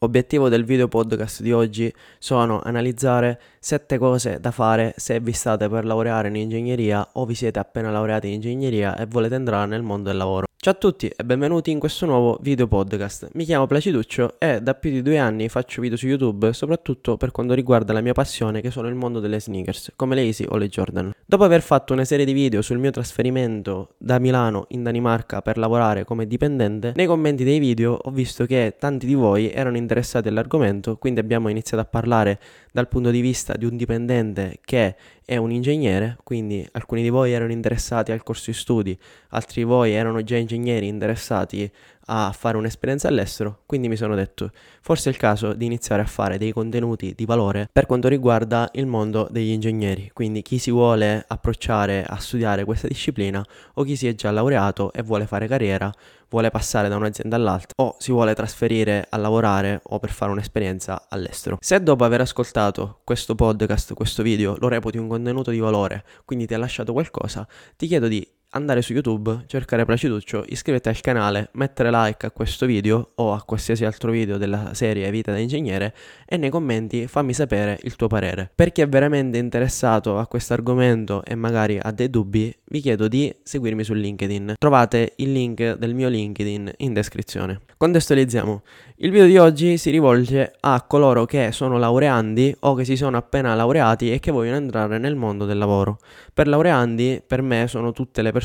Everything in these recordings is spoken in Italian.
Obiettivo del video podcast di oggi sono analizzare 7 cose da fare se vi state per laureare in ingegneria o vi siete appena laureati in ingegneria e volete entrare nel mondo del lavoro. Ciao a tutti e benvenuti in questo nuovo video podcast. Mi chiamo Placiduccio e da più di due anni faccio video su YouTube soprattutto per quanto riguarda la mia passione che sono il mondo delle sneakers, come le Easy o le Jordan. Dopo aver fatto una serie di video sul mio trasferimento da Milano in Danimarca per lavorare come dipendente, nei commenti dei video ho visto che tanti di voi erano interessati all'argomento, quindi abbiamo iniziato a parlare dal punto di vista di un dipendente che è un ingegnere, quindi alcuni di voi erano interessati al corso di studi, altri di voi erano già ingegneri interessati a fare un'esperienza all'estero, quindi mi sono detto forse è il caso di iniziare a fare dei contenuti di valore per quanto riguarda il mondo degli ingegneri, quindi chi si vuole approcciare a studiare questa disciplina o chi si è già laureato e vuole fare carriera, vuole passare da un'azienda all'altra o si vuole trasferire a lavorare o per fare un'esperienza all'estero. Se dopo aver ascoltato questo podcast, questo video, lo reputi un contenuto di valore, quindi ti ha lasciato qualcosa, ti chiedo di andare su YouTube, cercare Placiduccio, iscriverti al canale, mettere like a questo video o a qualsiasi altro video della serie Vita da Ingegnere e nei commenti fammi sapere il tuo parere. Per chi è veramente interessato a questo argomento e magari ha dei dubbi, vi chiedo di seguirmi su LinkedIn. Trovate il link del mio LinkedIn in descrizione. Contestualizziamo. Il video di oggi si rivolge a coloro che sono laureandi o che si sono appena laureati e che vogliono entrare nel mondo del lavoro. Per laureandi, per me, sono tutte le persone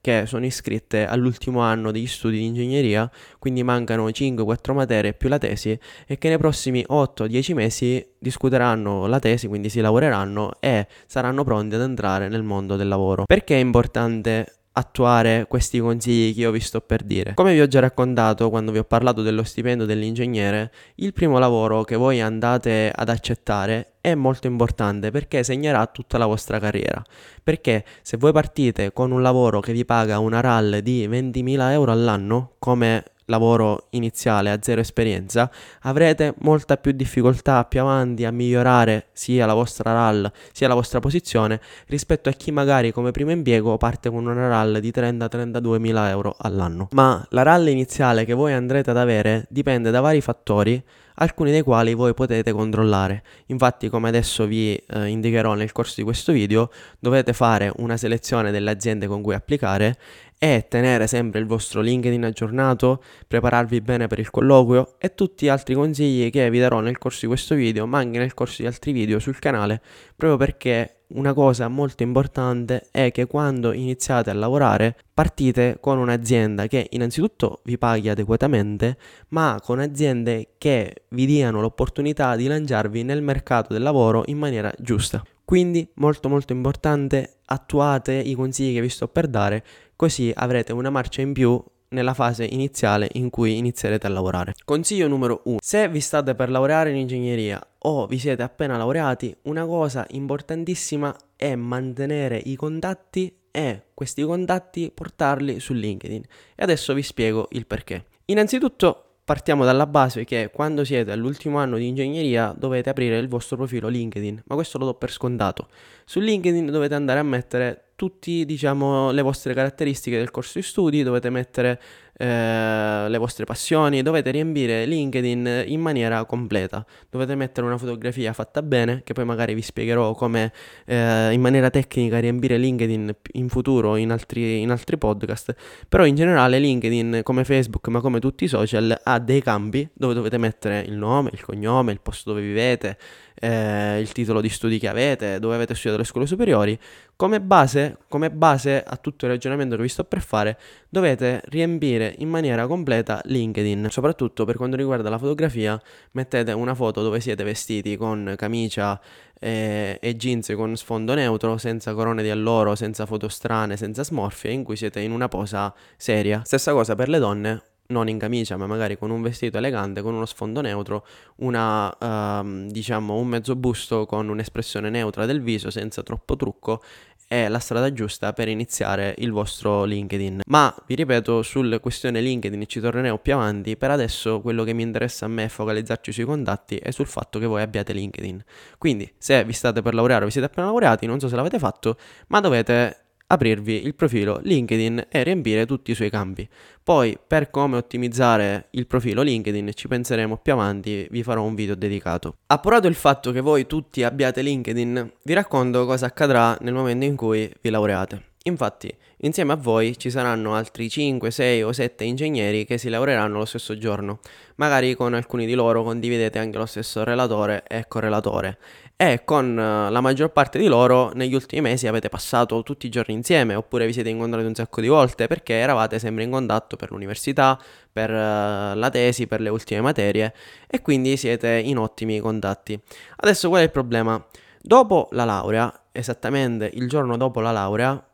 che sono iscritte all'ultimo anno degli studi di ingegneria, quindi mancano 5-4 materie più la tesi e che nei prossimi 8-10 mesi discuteranno la tesi, quindi si lavoreranno e saranno pronti ad entrare nel mondo del lavoro. Perché è importante attuare questi consigli che io vi sto per dire. Come vi ho già raccontato quando vi ho parlato dello stipendio dell'ingegnere, il primo lavoro che voi andate ad accettare è molto importante perché segnerà tutta la vostra carriera. Perché se voi partite con un lavoro che vi paga una RAL di 20.000 euro all'anno, come lavoro iniziale a zero esperienza, avrete molta più difficoltà più avanti a migliorare sia la vostra RAL sia la vostra posizione rispetto a chi magari come primo impiego parte con una RAL di 30-32 mila euro all'anno. Ma la RAL iniziale che voi andrete ad avere dipende da vari fattori alcuni dei quali voi potete controllare. Infatti, come adesso vi eh, indicherò nel corso di questo video, dovete fare una selezione delle aziende con cui applicare e tenere sempre il vostro LinkedIn aggiornato, prepararvi bene per il colloquio e tutti gli altri consigli che vi darò nel corso di questo video, ma anche nel corso di altri video sul canale, proprio perché una cosa molto importante è che quando iniziate a lavorare partite con un'azienda che innanzitutto vi paghi adeguatamente, ma con aziende che vi diano l'opportunità di lanciarvi nel mercato del lavoro in maniera giusta. Quindi molto molto importante attuate i consigli che vi sto per dare, così avrete una marcia in più nella fase iniziale in cui inizierete a lavorare. Consiglio numero 1. Se vi state per laureare in ingegneria o vi siete appena laureati, una cosa importantissima è mantenere i contatti e questi contatti portarli su LinkedIn. E adesso vi spiego il perché. Innanzitutto partiamo dalla base che quando siete all'ultimo anno di ingegneria dovete aprire il vostro profilo LinkedIn, ma questo lo do per scontato. Su LinkedIn dovete andare a mettere tutte diciamo le vostre caratteristiche del corso di studi, dovete mettere eh, le vostre passioni, dovete riempire LinkedIn in maniera completa. Dovete mettere una fotografia fatta bene, che poi magari vi spiegherò come eh, in maniera tecnica riempire LinkedIn in futuro in altri, in altri podcast, però in generale LinkedIn come Facebook, ma come tutti i social, ha dei campi dove dovete mettere il nome, il cognome, il posto dove vivete, eh, il titolo di studi che avete, dove avete studiato le scuole superiori, come base, come base a tutto il ragionamento che vi sto per fare, dovete riempire in maniera completa LinkedIn. Soprattutto per quanto riguarda la fotografia, mettete una foto dove siete vestiti con camicia e, e jeans con sfondo neutro, senza corone di alloro, senza foto strane, senza smorfie, in cui siete in una posa seria. Stessa cosa per le donne, non in camicia, ma magari con un vestito elegante, con uno sfondo neutro, una, uh, diciamo, un mezzo busto con un'espressione neutra del viso senza troppo trucco è la strada giusta per iniziare il vostro LinkedIn. Ma vi ripeto, sulla questione LinkedIn ci torneremo più avanti. Per adesso quello che mi interessa a me è focalizzarci sui contatti e sul fatto che voi abbiate LinkedIn. Quindi, se vi state per laureare o vi siete appena laureati, non so se l'avete fatto, ma dovete aprirvi il profilo LinkedIn e riempire tutti i suoi campi. Poi per come ottimizzare il profilo LinkedIn ci penseremo più avanti, vi farò un video dedicato. Appurato il fatto che voi tutti abbiate LinkedIn, vi racconto cosa accadrà nel momento in cui vi laureate. Infatti, insieme a voi ci saranno altri 5, 6 o 7 ingegneri che si laureeranno lo stesso giorno. Magari con alcuni di loro condividete anche lo stesso relatore e correlatore e con uh, la maggior parte di loro negli ultimi mesi avete passato tutti i giorni insieme oppure vi siete incontrati un sacco di volte perché eravate sempre in contatto per l'università, per uh, la tesi, per le ultime materie e quindi siete in ottimi contatti. Adesso qual è il problema? Dopo la laurea, esattamente il giorno dopo la laurea,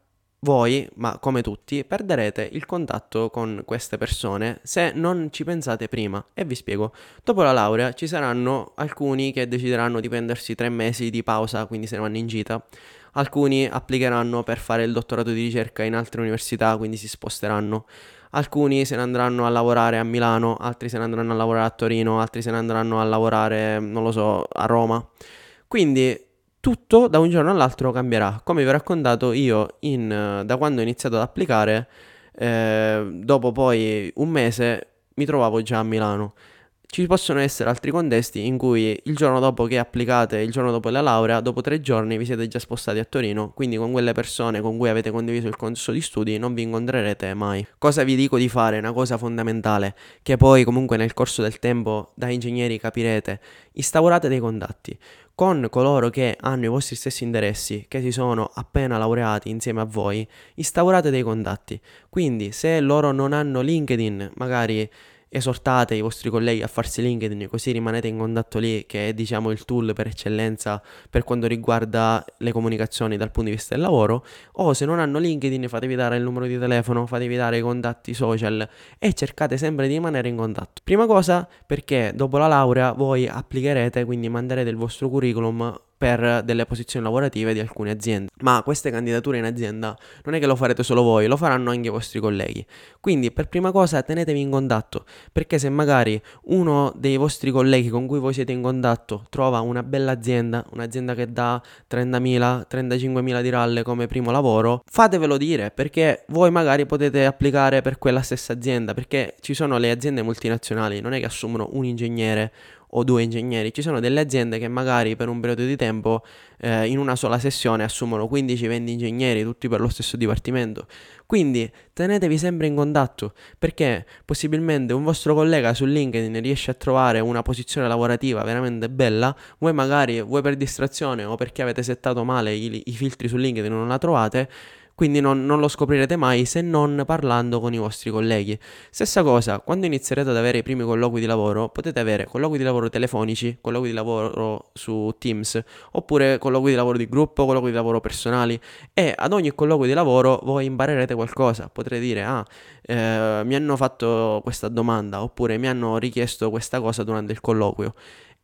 voi, ma come tutti, perderete il contatto con queste persone se non ci pensate prima. E vi spiego. Dopo la laurea ci saranno alcuni che decideranno di prendersi tre mesi di pausa, quindi se ne vanno in gita. Alcuni applicheranno per fare il dottorato di ricerca in altre università, quindi si sposteranno. Alcuni se ne andranno a lavorare a Milano, altri se ne andranno a lavorare a Torino, altri se ne andranno a lavorare, non lo so, a Roma. Quindi tutto da un giorno all'altro cambierà. Come vi ho raccontato io in, da quando ho iniziato ad applicare, eh, dopo poi un mese mi trovavo già a Milano. Ci possono essere altri contesti in cui il giorno dopo che applicate, il giorno dopo la laurea, dopo tre giorni vi siete già spostati a Torino, quindi con quelle persone con cui avete condiviso il corso di studi non vi incontrerete mai. Cosa vi dico di fare? Una cosa fondamentale, che poi comunque nel corso del tempo da ingegneri capirete, instaurate dei contatti con coloro che hanno i vostri stessi interessi, che si sono appena laureati insieme a voi, instaurate dei contatti. Quindi se loro non hanno LinkedIn, magari esortate i vostri colleghi a farsi LinkedIn così rimanete in contatto lì che è diciamo il tool per eccellenza per quanto riguarda le comunicazioni dal punto di vista del lavoro o se non hanno LinkedIn fatevi dare il numero di telefono, fatevi dare i contatti social e cercate sempre di rimanere in contatto. Prima cosa perché dopo la laurea voi applicherete, quindi manderete il vostro curriculum per delle posizioni lavorative di alcune aziende. Ma queste candidature in azienda non è che lo farete solo voi, lo faranno anche i vostri colleghi. Quindi per prima cosa tenetevi in contatto, perché se magari uno dei vostri colleghi con cui voi siete in contatto trova una bella azienda, un'azienda che dà 30.000, 35.000 di ralle come primo lavoro, fatevelo dire, perché voi magari potete applicare per quella stessa azienda, perché ci sono le aziende multinazionali, non è che assumono un ingegnere o due ingegneri. Ci sono delle aziende che magari per un periodo di tempo eh, in una sola sessione assumono 15-20 ingegneri, tutti per lo stesso dipartimento. Quindi tenetevi sempre in contatto perché possibilmente un vostro collega su LinkedIn riesce a trovare una posizione lavorativa veramente bella, voi magari, voi per distrazione o perché avete settato male i, i filtri su LinkedIn non la trovate quindi non, non, lo scoprirete mai se non parlando con i vostri colleghi. Stessa cosa, quando inizierete ad avere i primi colloqui di lavoro, potete avere colloqui di lavoro telefonici, colloqui di lavoro su Teams, oppure colloqui di lavoro di gruppo, colloqui di lavoro personali e ad ogni colloquio di lavoro voi imparerete qualcosa. Potrete dire, ah, eh, mi hanno fatto questa domanda, oppure mi hanno richiesto questa cosa durante il colloquio.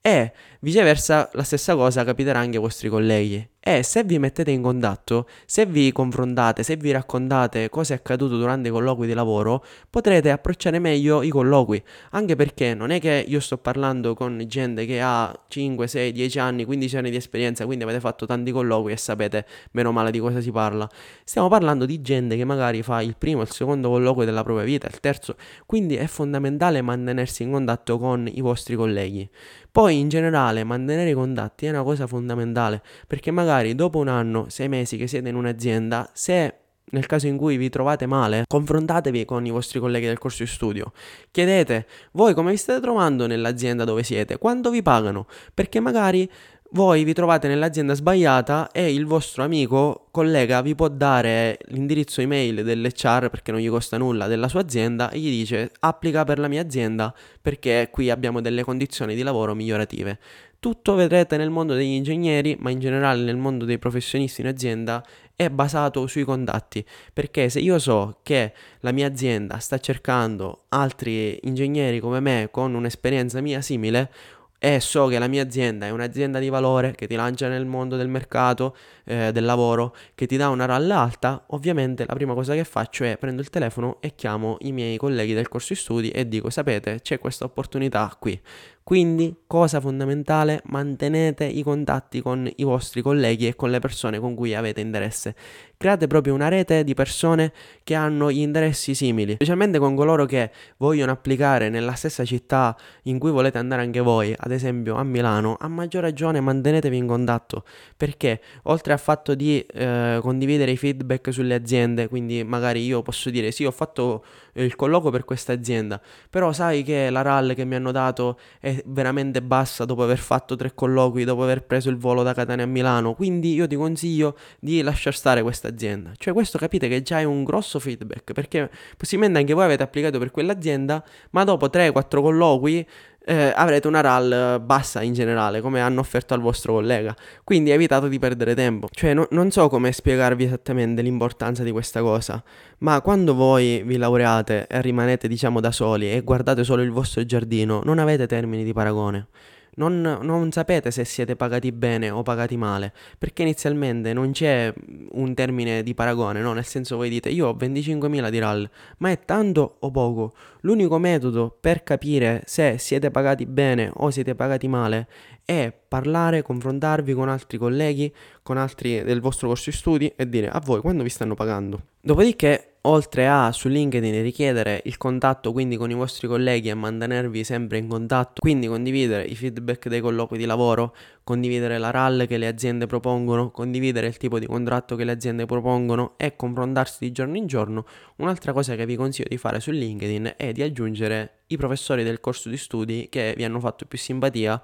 E viceversa la stessa cosa capiterà anche ai vostri colleghi e se vi mettete in contatto, se vi confrontate, se vi raccontate cosa è accaduto durante i colloqui di lavoro, potrete approcciare meglio i colloqui, anche perché non è che io sto parlando con gente che ha 5, 6, 10 anni, 15 anni di esperienza, quindi avete fatto tanti colloqui e sapete meno male di cosa si parla. Stiamo parlando di gente che magari fa il primo, il secondo colloquio della propria vita, il terzo, quindi è fondamentale mantenersi in contatto con i vostri colleghi. Poi in generale mantenere i contatti è una cosa fondamentale perché magari dopo un anno, sei mesi che siete in un'azienda, se nel caso in cui vi trovate male, confrontatevi con i vostri colleghi del corso di studio. Chiedete voi come vi state trovando nell'azienda dove siete, quanto vi pagano, perché magari voi vi trovate nell'azienda sbagliata e il vostro amico, collega, vi può dare l'indirizzo email dell'HR perché non gli costa nulla della sua azienda e gli dice applica per la mia azienda perché qui abbiamo delle condizioni di lavoro migliorative. Tutto vedrete nel mondo degli ingegneri, ma in generale nel mondo dei professionisti in azienda, è basato sui contatti. Perché se io so che la mia azienda sta cercando altri ingegneri come me con un'esperienza mia simile, e so che la mia azienda è un'azienda di valore che ti lancia nel mondo del mercato, eh, del lavoro, che ti dà una RAL alta, ovviamente la prima cosa che faccio è prendo il telefono e chiamo i miei colleghi del corso di studi e dico sapete c'è questa opportunità qui. Quindi, cosa fondamentale, mantenete i contatti con i vostri colleghi e con le persone con cui avete interesse. Create proprio una rete di persone che hanno gli interessi simili, specialmente con coloro che vogliono applicare nella stessa città in cui volete andare anche voi, ad esempio a Milano. A maggior ragione mantenetevi in contatto perché oltre al fatto di eh, condividere i feedback sulle aziende, quindi magari io posso dire sì, ho fatto il colloquio per questa azienda, però sai che la RAL che mi hanno dato è veramente bassa dopo aver fatto tre colloqui, dopo aver preso il volo da Catania a Milano, quindi io ti consiglio di lasciare stare questa azienda. Cioè questo capite che già è un grosso feedback, perché possibilmente anche voi avete applicato per quell'azienda, ma dopo 3-4 colloqui eh, avrete una RAL bassa in generale, come hanno offerto al vostro collega. Quindi evitate di perdere tempo. Cioè, no, non so come spiegarvi esattamente l'importanza di questa cosa, ma quando voi vi laureate e rimanete, diciamo, da soli e guardate solo il vostro giardino, non avete termini di paragone non, non, sapete se siete pagati bene o pagati male, perché inizialmente non c'è un termine di paragone, no? Nel senso voi dite io ho 25.000 di RAL, ma è tanto o poco? L'unico metodo per capire se siete pagati bene o siete pagati male è parlare, confrontarvi con altri colleghi, con altri del vostro corso di studi e dire a voi quando vi stanno pagando. Dopodiché, oltre a su LinkedIn richiedere il contatto quindi con i vostri colleghi e mantenervi sempre in contatto, quindi condividere i feedback dei colloqui di lavoro, condividere la RAL che le aziende propongono, condividere il tipo di contratto che le aziende propongono e confrontarsi di giorno in giorno, un'altra cosa che vi consiglio di fare su LinkedIn è di aggiungere i professori del corso di studi che vi hanno fatto più simpatia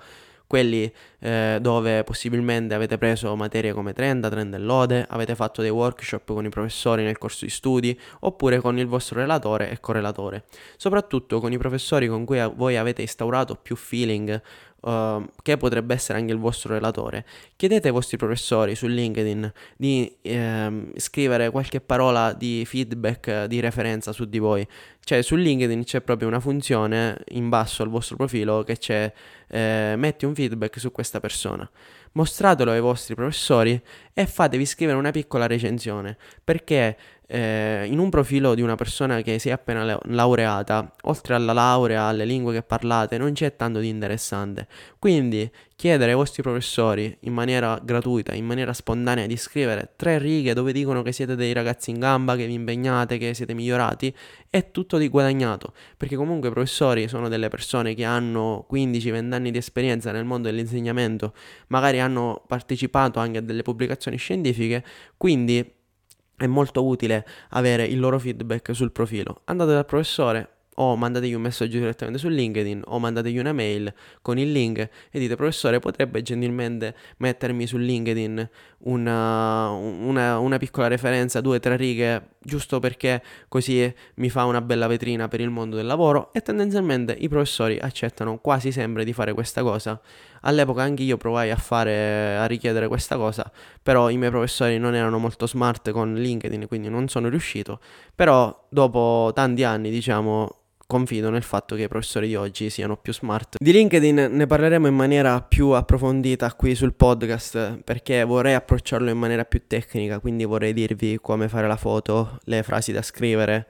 quelli eh, dove possibilmente avete preso materie come Trenda, Trend e Lode, avete fatto dei workshop con i professori nel corso di studi, oppure con il vostro relatore e correlatore. Soprattutto con i professori con cui voi avete instaurato più feeling, uh, che potrebbe essere anche il vostro relatore, chiedete ai vostri professori su LinkedIn di uh, scrivere qualche parola di feedback, di referenza su di voi. Cioè su LinkedIn c'è proprio una funzione in basso al vostro profilo che c'è eh, metti un feedback su questa persona. Mostratelo ai vostri professori e fatevi scrivere una piccola recensione perché eh, in un profilo di una persona che si è appena laureata, oltre alla laurea, alle lingue che parlate, non c'è tanto di interessante. Quindi chiedere ai vostri professori in maniera gratuita, in maniera spontanea, di scrivere tre righe dove dicono che siete dei ragazzi in gamba, che vi impegnate, che siete migliorati, è tutto di guadagnato. Perché comunque i professori sono delle persone che hanno 15-20 anni di esperienza nel mondo dell'insegnamento, magari hanno partecipato anche a delle pubblicazioni scientifiche, quindi è molto utile avere il loro feedback sul profilo. Andate dal professore o mandategli un messaggio direttamente su LinkedIn o mandategli una mail con il link e dite professore potrebbe gentilmente mettermi su LinkedIn una, una, una piccola referenza, due o tre righe, giusto perché così mi fa una bella vetrina per il mondo del lavoro e tendenzialmente i professori accettano quasi sempre di fare questa cosa. All'epoca anche io provai a fare, a richiedere questa cosa, però i miei professori non erano molto smart con LinkedIn, quindi non sono riuscito. Però dopo tanti anni, diciamo, confido nel fatto che i professori di oggi siano più smart. Di LinkedIn ne parleremo in maniera più approfondita qui sul podcast perché vorrei approcciarlo in maniera più tecnica, quindi vorrei dirvi come fare la foto, le frasi da scrivere,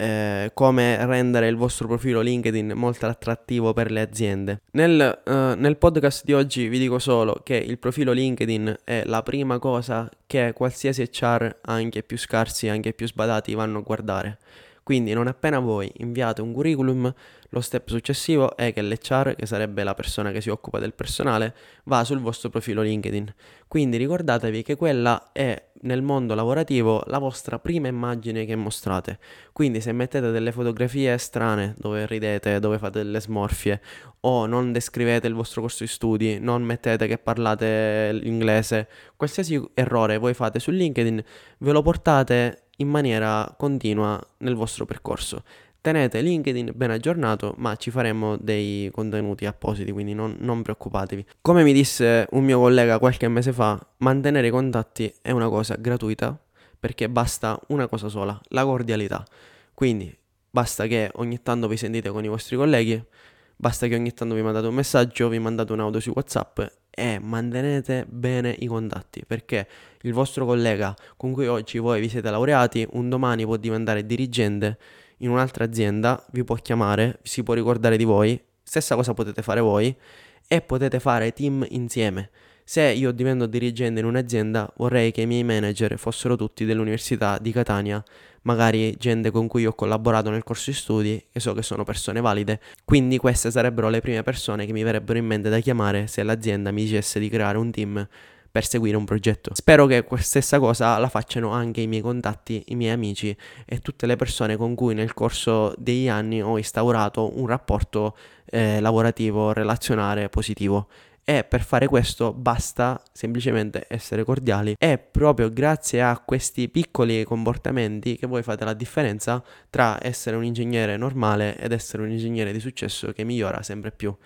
eh, come rendere il vostro profilo LinkedIn molto attrattivo per le aziende. Nel, uh, nel podcast di oggi vi dico solo che il profilo LinkedIn è la prima cosa che qualsiasi HR, anche più scarsi, anche più sbadati, vanno a guardare. Quindi non appena voi inviate un curriculum, lo step successivo è che l'HR, che sarebbe la persona che si occupa del personale, va sul vostro profilo LinkedIn. Quindi ricordatevi che quella è nel mondo lavorativo la vostra prima immagine che mostrate. Quindi se mettete delle fotografie strane dove ridete, dove fate delle smorfie o non descrivete il vostro corso di studi, non mettete che parlate l'inglese, qualsiasi errore voi fate su LinkedIn ve lo portate in maniera continua nel vostro percorso. Tenete LinkedIn ben aggiornato, ma ci faremo dei contenuti appositi, quindi non, non, preoccupatevi. Come mi disse un mio collega qualche mese fa, mantenere i contatti è una cosa gratuita perché basta una cosa sola, la cordialità. Quindi basta che ogni tanto vi sentite con i vostri colleghi, basta che ogni tanto vi mandate un messaggio, vi mandate un audio su WhatsApp e mantenete bene i contatti perché il vostro collega con cui oggi voi vi siete laureati un domani può diventare dirigente in un'altra azienda, vi può chiamare, si può ricordare di voi, stessa cosa potete fare voi e potete fare team insieme. Se io divento dirigente in un'azienda, vorrei che i miei manager fossero tutti dell'Università di Catania, magari gente con cui ho collaborato nel corso di studi e so che sono persone valide. Quindi queste sarebbero le prime persone che mi verrebbero in mente da chiamare se l'azienda mi dicesse di creare un team per seguire un progetto. Spero che questa stessa cosa la facciano anche i miei contatti, i miei amici e tutte le persone con cui nel corso degli anni ho instaurato un rapporto eh, lavorativo, relazionale positivo. E per fare questo basta semplicemente essere cordiali. È proprio grazie a questi piccoli comportamenti che voi fate la differenza tra essere un ingegnere normale ed essere un ingegnere di successo che migliora sempre più.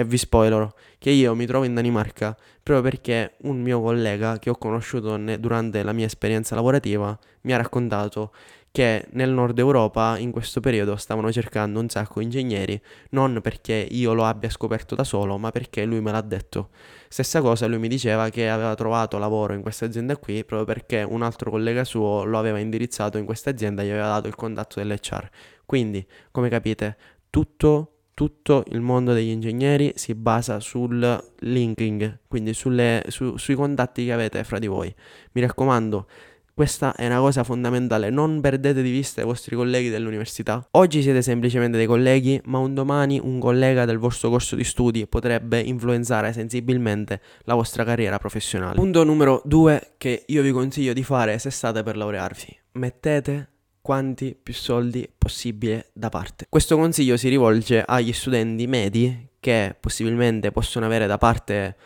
E vi spoilerò che io mi trovo in Danimarca proprio perché un mio collega che ho conosciuto durante la mia esperienza lavorativa mi ha raccontato che nel nord Europa in questo periodo stavano cercando un sacco di ingegneri, non perché io lo abbia scoperto da solo, ma perché lui me l'ha detto. Stessa cosa, lui mi diceva che aveva trovato lavoro in questa azienda qui proprio perché un altro collega suo lo aveva indirizzato in questa azienda e gli aveva dato il contatto dell'HR. Quindi, come capite, tutto tutto il mondo degli ingegneri si basa sul linking, quindi sulle, su, sui contatti che avete fra di voi. Mi raccomando, questa è una cosa fondamentale, non perdete di vista i vostri colleghi dell'università. Oggi siete semplicemente dei colleghi, ma un domani un collega del vostro corso di studi potrebbe influenzare sensibilmente la vostra carriera professionale. Punto numero due che io vi consiglio di fare se state per laurearvi. Mettete quanti più soldi possibile da parte. Questo consiglio si rivolge agli studenti medi che possibilmente possono avere da parte,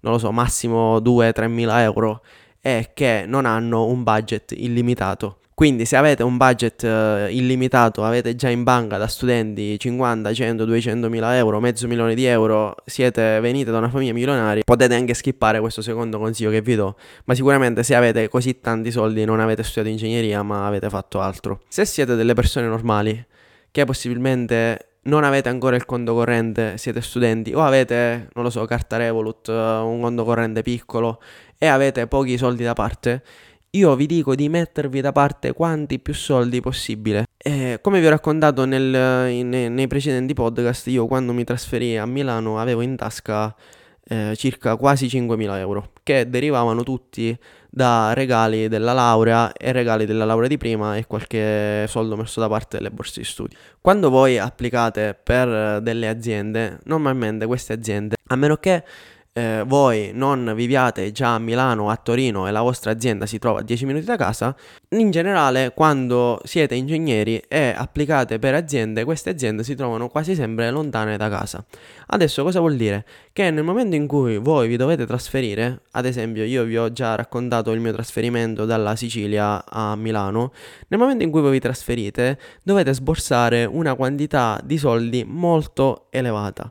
non lo so, massimo 2-3 mila euro e che non hanno un budget illimitato. Quindi se avete un budget uh, illimitato, avete già in banca da studenti 50, 100, 200 mila euro, mezzo milione di euro, siete venite da una famiglia milionaria, potete anche skippare questo secondo consiglio che vi do. Ma sicuramente se avete così tanti soldi non avete studiato ingegneria ma avete fatto altro. Se siete delle persone normali, che possibilmente non avete ancora il conto corrente, siete studenti o avete, non lo so, carta Revolut, un conto corrente piccolo e avete pochi soldi da parte, io vi dico di mettervi da parte quanti più soldi possibile. E come vi ho raccontato nel, in, nei precedenti podcast, io quando mi trasferì a Milano avevo in tasca eh, circa quasi 5.000 euro, che derivavano tutti da regali della laurea e regali della laurea di prima e qualche soldo messo da parte delle borse di studio. Quando voi applicate per delle aziende, normalmente queste aziende, a meno che eh, voi non viviate già a Milano o a Torino e la vostra azienda si trova a 10 minuti da casa, in generale quando siete ingegneri e applicate per aziende, queste aziende si trovano quasi sempre lontane da casa. Adesso cosa vuol dire? Che nel momento in cui voi vi dovete trasferire, ad esempio io vi ho già raccontato il mio trasferimento dalla Sicilia a Milano, nel momento in cui voi vi trasferite dovete sborsare una quantità di soldi molto elevata.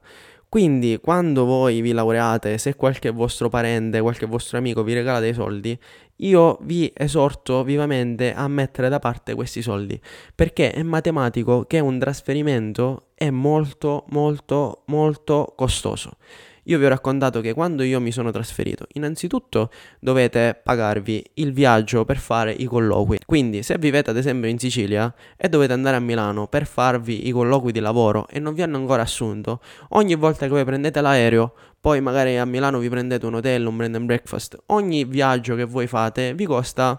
Quindi quando voi vi laureate, se qualche vostro parente, qualche vostro amico vi regala dei soldi, io vi esorto vivamente a mettere da parte questi soldi, perché è matematico che un trasferimento è molto molto molto costoso. Io vi ho raccontato che quando io mi sono trasferito, innanzitutto dovete pagarvi il viaggio per fare i colloqui. Quindi, se vivete ad esempio in Sicilia e dovete andare a Milano per farvi i colloqui di lavoro e non vi hanno ancora assunto, ogni volta che voi prendete l'aereo, poi magari a Milano vi prendete un hotel, un brand and breakfast, ogni viaggio che voi fate vi costa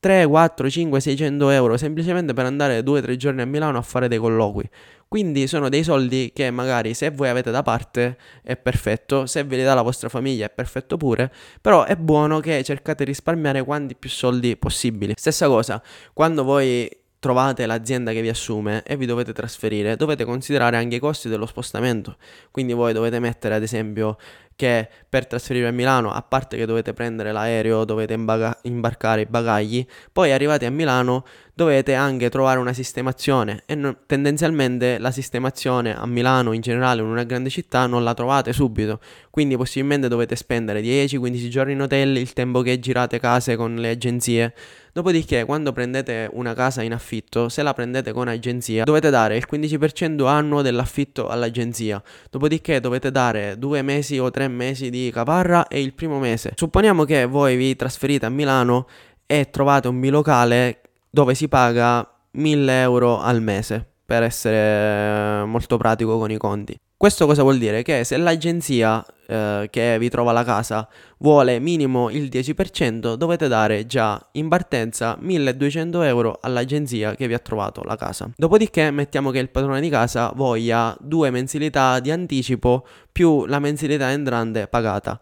3, 4, 5, 600 euro semplicemente per andare 2-3 giorni a Milano a fare dei colloqui. Quindi sono dei soldi che magari se voi avete da parte è perfetto, se ve li dà la vostra famiglia è perfetto pure, però è buono che cercate di risparmiare quanti più soldi possibili. Stessa cosa, quando voi trovate l'azienda che vi assume e vi dovete trasferire, dovete considerare anche i costi dello spostamento. Quindi voi dovete mettere ad esempio che per trasferirvi a Milano, a parte che dovete prendere l'aereo, dovete imbaga- imbarcare i bagagli, poi arrivati a Milano dovete anche trovare una sistemazione e no- tendenzialmente la sistemazione a Milano in generale in una grande città non la trovate subito, quindi possibilmente dovete spendere 10-15 giorni in hotel, il tempo che girate case con le agenzie. Dopodiché, quando prendete una casa in affitto, se la prendete con agenzia, dovete dare il 15% annuo dell'affitto all'agenzia. Dopodiché dovete dare due mesi o tre mesi di caparra e il primo mese. Supponiamo che voi vi trasferite a Milano e trovate un bilocale dove si paga 1000 euro al mese, per essere molto pratico con i conti. Questo cosa vuol dire? Che se l'agenzia eh, che vi trova la casa vuole minimo il 10%, dovete dare già in partenza 1200 euro all'agenzia che vi ha trovato la casa. Dopodiché mettiamo che il padrone di casa voglia due mensilità di anticipo più la mensilità entrante pagata.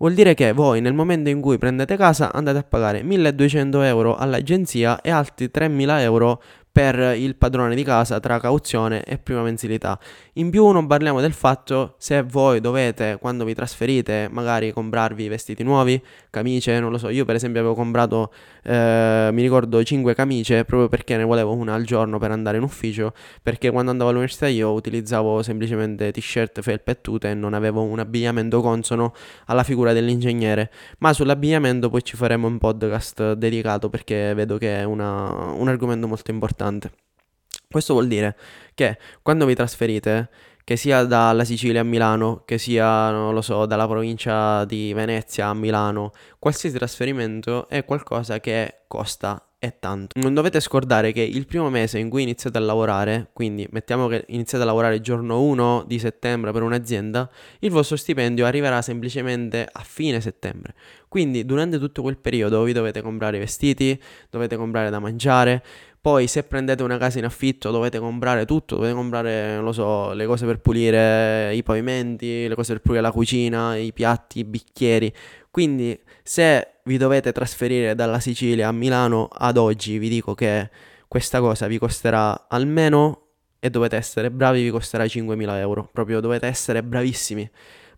Vuol dire che voi nel momento in cui prendete casa andate a pagare 1200 euro all'agenzia e altri 3000 euro per il padrone di casa tra cauzione e prima mensilità. In più non parliamo del fatto se voi dovete, quando vi trasferite, magari comprarvi vestiti nuovi, camicie, non lo so, io per esempio avevo comprato, eh, mi ricordo, 5 camicie proprio perché ne volevo una al giorno per andare in ufficio, perché quando andavo all'università io utilizzavo semplicemente t-shirt, felpe e tute e non avevo un abbigliamento consono alla figura dell'ingegnere, ma sull'abbigliamento poi ci faremo un podcast dedicato perché vedo che è una, un argomento molto importante. Questo vuol dire che quando vi trasferite, che sia dalla Sicilia a Milano, che sia, non lo so, dalla provincia di Venezia a Milano, qualsiasi trasferimento è qualcosa che costa e tanto. Non dovete scordare che il primo mese in cui iniziate a lavorare, quindi mettiamo che iniziate a lavorare il giorno 1 di settembre per un'azienda, il vostro stipendio arriverà semplicemente a fine settembre. Quindi durante tutto quel periodo vi dovete comprare i vestiti, dovete comprare da mangiare, poi se prendete una casa in affitto dovete comprare tutto, dovete comprare, non lo so, le cose per pulire i pavimenti, le cose per pulire la cucina, i piatti, i bicchieri. Quindi se vi dovete trasferire dalla Sicilia a Milano ad oggi, vi dico che questa cosa vi costerà almeno, e dovete essere bravi, vi costerà 5.000 euro. Proprio dovete essere bravissimi.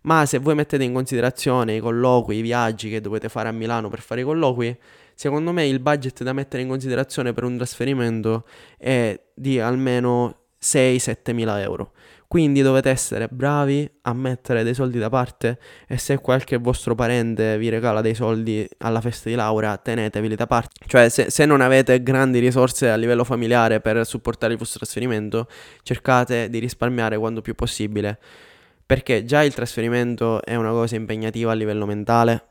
Ma se voi mettete in considerazione i colloqui, i viaggi che dovete fare a Milano per fare i colloqui, secondo me il budget da mettere in considerazione per un trasferimento è di almeno 6-7 mila euro. Quindi dovete essere bravi a mettere dei soldi da parte e se qualche vostro parente vi regala dei soldi alla festa di laurea, teneteveli da parte. Cioè se, se non avete grandi risorse a livello familiare per supportare il vostro trasferimento, cercate di risparmiare quanto più possibile. Perché già il trasferimento è una cosa impegnativa a livello mentale,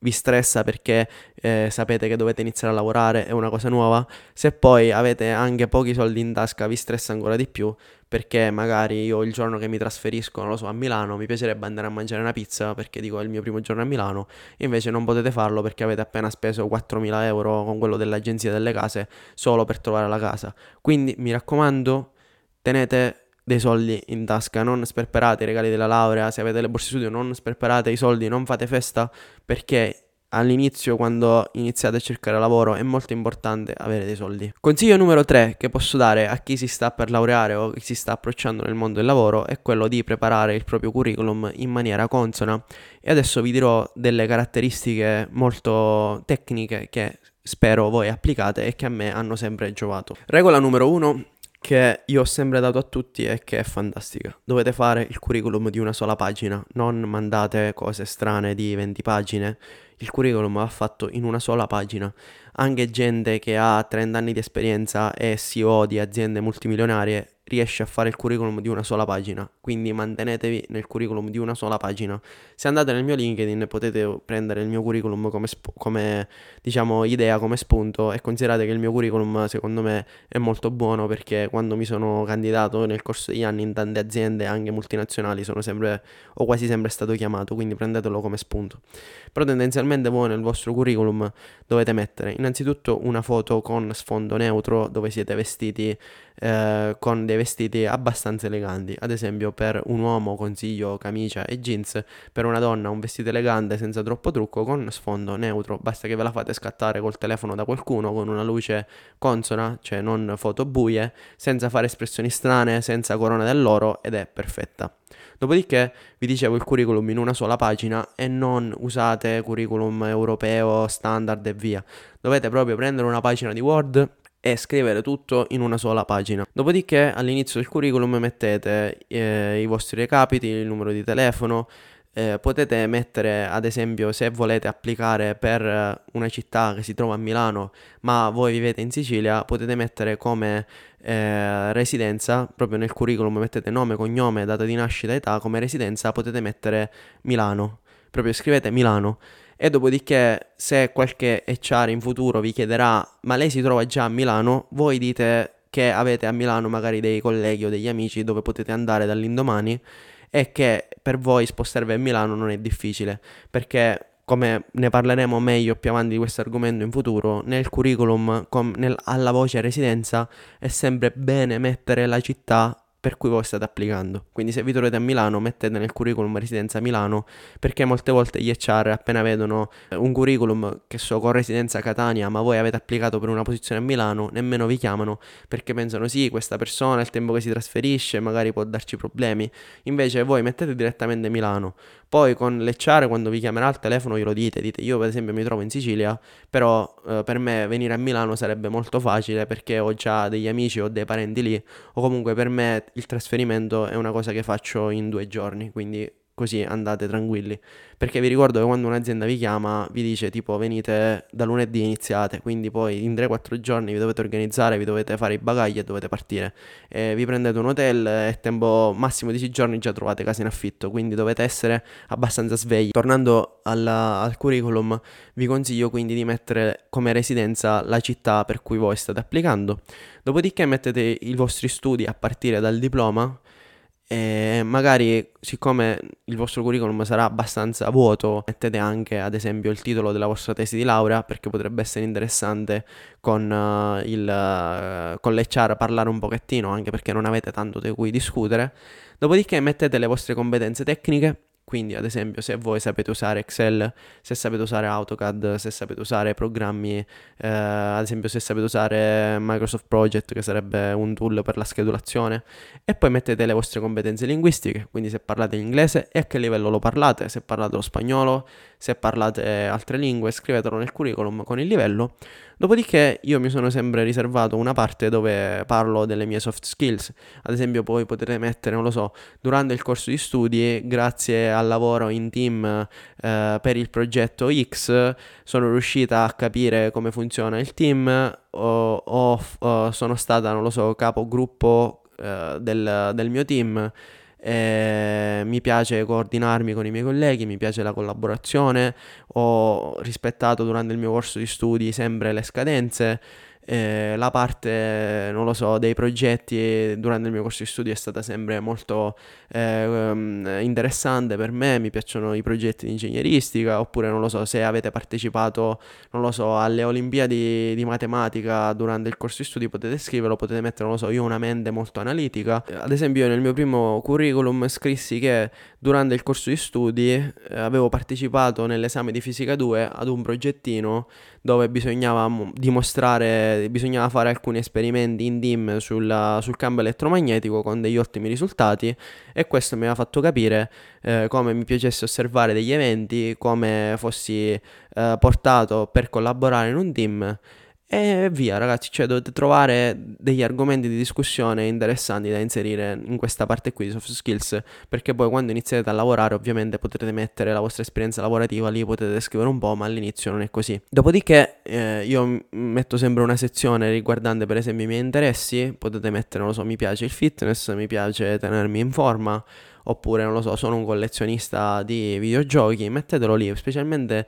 vi stressa perché eh, sapete che dovete iniziare a lavorare, è una cosa nuova. Se poi avete anche pochi soldi in tasca, vi stressa ancora di più perché magari io il giorno che mi trasferisco, non lo so, a Milano, mi piacerebbe andare a mangiare una pizza perché dico è il mio primo giorno a Milano, invece non potete farlo perché avete appena speso 4.000 euro con quello dell'agenzia delle case solo per trovare la casa. Quindi mi raccomando, tenete dei soldi in tasca, non sperperate i regali della laurea, se avete le borse studio non sperperate i soldi, non fate festa perché all'inizio quando iniziate a cercare lavoro è molto importante avere dei soldi. Consiglio numero 3 che posso dare a chi si sta per laureare o chi si sta approcciando nel mondo del lavoro è quello di preparare il proprio curriculum in maniera consona e adesso vi dirò delle caratteristiche molto tecniche che spero voi applicate e che a me hanno sempre giovato. Regola numero 1 che io ho sempre dato a tutti e che è fantastica. Dovete fare il curriculum di una sola pagina, non mandate cose strane di 20 pagine. Il curriculum va fatto in una sola pagina. Anche gente che ha 30 anni di esperienza e CEO di aziende multimilionarie riesce a fare il curriculum di una sola pagina, quindi mantenetevi nel curriculum di una sola pagina. Se andate nel mio LinkedIn potete prendere il mio curriculum come, sp- come diciamo idea, come spunto e considerate che il mio curriculum secondo me è molto buono perché quando mi sono candidato nel corso degli anni in tante aziende, anche multinazionali, sono sempre o quasi sempre stato chiamato, quindi prendetelo come spunto. Però tendenzialmente voi nel vostro curriculum dovete mettere innanzitutto una foto con sfondo neutro dove siete vestiti eh, con dei vestiti abbastanza eleganti. Ad esempio, per un uomo consiglio camicia e jeans, per una donna un vestito elegante senza troppo trucco con sfondo neutro. Basta che ve la fate scattare col telefono da qualcuno con una luce consona, cioè non foto buie, senza fare espressioni strane, senza corona dell'oro ed è perfetta. Dopodiché vi dicevo il curriculum in una sola pagina e non usate curriculum europeo standard e via. Dovete proprio prendere una pagina di Word e scrivere tutto in una sola pagina. Dopodiché all'inizio del curriculum mettete eh, i vostri recapiti, il numero di telefono, eh, potete mettere ad esempio se volete applicare per una città che si trova a Milano ma voi vivete in Sicilia potete mettere come eh, residenza proprio nel curriculum mettete nome, cognome, data di nascita, età come residenza potete mettere Milano proprio scrivete Milano e dopodiché se qualche HR in futuro vi chiederà ma lei si trova già a Milano, voi dite che avete a Milano magari dei colleghi o degli amici dove potete andare dall'indomani e che per voi spostarvi a Milano non è difficile perché come ne parleremo meglio più avanti di questo argomento in futuro, nel curriculum com, nel, alla voce residenza è sempre bene mettere la città per cui voi state applicando. Quindi se vi trovate a Milano mettete nel curriculum residenza Milano perché molte volte gli HR appena vedono eh, un curriculum che so con residenza Catania ma voi avete applicato per una posizione a Milano nemmeno vi chiamano perché pensano sì questa persona il tempo che si trasferisce magari può darci problemi. Invece voi mettete direttamente Milano. Poi con l'HR quando vi chiamerà al telefono glielo dite, dite io per esempio mi trovo in Sicilia però eh, per me venire a Milano sarebbe molto facile perché ho già degli amici o dei parenti lì o comunque per me il trasferimento è una cosa che faccio in due giorni, quindi così andate tranquilli. Perché vi ricordo che quando un'azienda vi chiama vi dice tipo venite da lunedì iniziate, quindi poi in 3-4 giorni vi dovete organizzare, vi dovete fare i bagagli e dovete partire. E vi prendete un hotel e tempo massimo 10 giorni già trovate casa in affitto, quindi dovete essere abbastanza svegli. Tornando alla, al curriculum vi consiglio quindi di mettere come residenza la città per cui voi state applicando. Dopodiché mettete i vostri studi a partire dal diploma e magari siccome il vostro curriculum sarà abbastanza vuoto mettete anche ad esempio il titolo della vostra tesi di laurea perché potrebbe essere interessante con, uh, il, uh, con l'HR parlare un pochettino anche perché non avete tanto di cui discutere. Dopodiché mettete le vostre competenze tecniche quindi, ad esempio, se voi sapete usare Excel, se sapete usare AutoCAD, se sapete usare programmi, eh, ad esempio, se sapete usare Microsoft Project, che sarebbe un tool per la schedulazione, e poi mettete le vostre competenze linguistiche, quindi se parlate l'inglese e a che livello lo parlate, se parlate lo spagnolo, se parlate altre lingue, scrivetelo nel curriculum con il livello. Dopodiché io mi sono sempre riservato una parte dove parlo delle mie soft skills, ad esempio poi potete mettere, non lo so, durante il corso di studi, grazie al lavoro in team eh, per il progetto X, sono riuscita a capire come funziona il team o, o, o sono stata, non lo so, capogruppo eh, del, del mio team eh, mi piace coordinarmi con i miei colleghi, mi piace la collaborazione, ho rispettato durante il mio corso di studi sempre le scadenze, eh, la parte, non lo so, dei progetti durante il mio corso di studio è stata sempre molto eh, interessante per me, mi piacciono i progetti di ingegneristica, oppure non lo so, se avete partecipato, non lo so, alle Olimpiadi di matematica durante il corso di studio potete scriverlo, potete mettere, non lo so, io ho una mente molto analitica. Ad esempio io nel mio primo curriculum scrissi che durante il corso di studi eh, avevo partecipato nell'esame di fisica 2 ad un progettino dove bisognava dimostrare, bisognava fare alcuni esperimenti in DIM sulla, sul campo elettromagnetico con degli ottimi risultati e questo mi ha fatto capire eh, come mi piacesse osservare degli eventi, come fossi eh, portato per collaborare in un team e via ragazzi, cioè dovete trovare degli argomenti di discussione interessanti da inserire in questa parte qui di soft skills, perché poi quando iniziate a lavorare ovviamente potrete mettere la vostra esperienza lavorativa lì, potete scrivere un po', ma all'inizio non è così. Dopodiché eh, io metto sempre una sezione riguardante per esempio i miei interessi, potete mettere, non lo so, mi piace il fitness, mi piace tenermi in forma, oppure non lo so, sono un collezionista di videogiochi, mettetelo lì, specialmente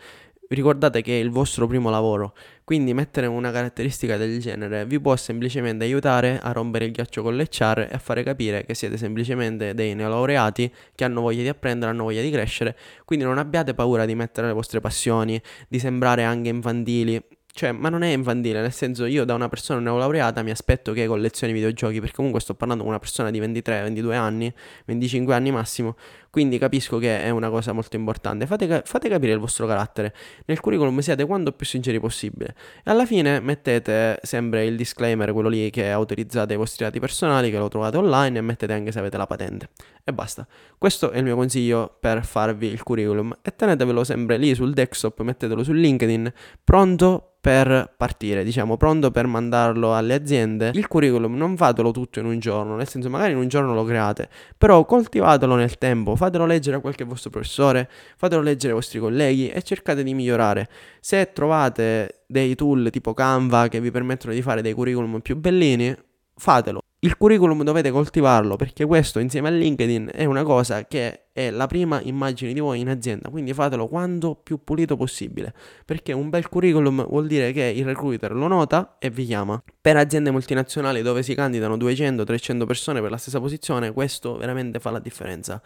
ricordate che è il vostro primo lavoro, quindi mettere una caratteristica del genere vi può semplicemente aiutare a rompere il ghiaccio con l'HR e a fare capire che siete semplicemente dei neolaureati che hanno voglia di apprendere, hanno voglia di crescere, quindi non abbiate paura di mettere le vostre passioni, di sembrare anche infantili, cioè, ma non è infantile, nel senso io da una persona neolaureata mi aspetto che collezioni videogiochi, perché comunque sto parlando con una persona di 23, 22 anni, 25 anni massimo, quindi capisco che è una cosa molto importante. Fate, fate capire il vostro carattere. Nel curriculum siate quanto più sinceri possibile. E alla fine mettete sempre il disclaimer, quello lì che autorizzate i vostri dati personali, che lo trovate online e mettete anche se avete la patente. E basta. Questo è il mio consiglio per farvi il curriculum. E tenetevelo sempre lì sul desktop, mettetelo su LinkedIn, pronto per partire, diciamo, pronto per mandarlo alle aziende. Il curriculum non fatelo tutto in un giorno, nel senso magari in un giorno lo create, però coltivatelo nel tempo, fatelo leggere a qualche vostro professore, fatelo leggere ai vostri colleghi e cercate di migliorare. Se trovate dei tool tipo Canva che vi permettono di fare dei curriculum più bellini, fatelo. Il curriculum dovete coltivarlo perché questo insieme a LinkedIn è una cosa che è la prima immagine di voi in azienda, quindi fatelo quanto più pulito possibile, perché un bel curriculum vuol dire che il recruiter lo nota e vi chiama. Per aziende multinazionali dove si candidano 200-300 persone per la stessa posizione, questo veramente fa la differenza.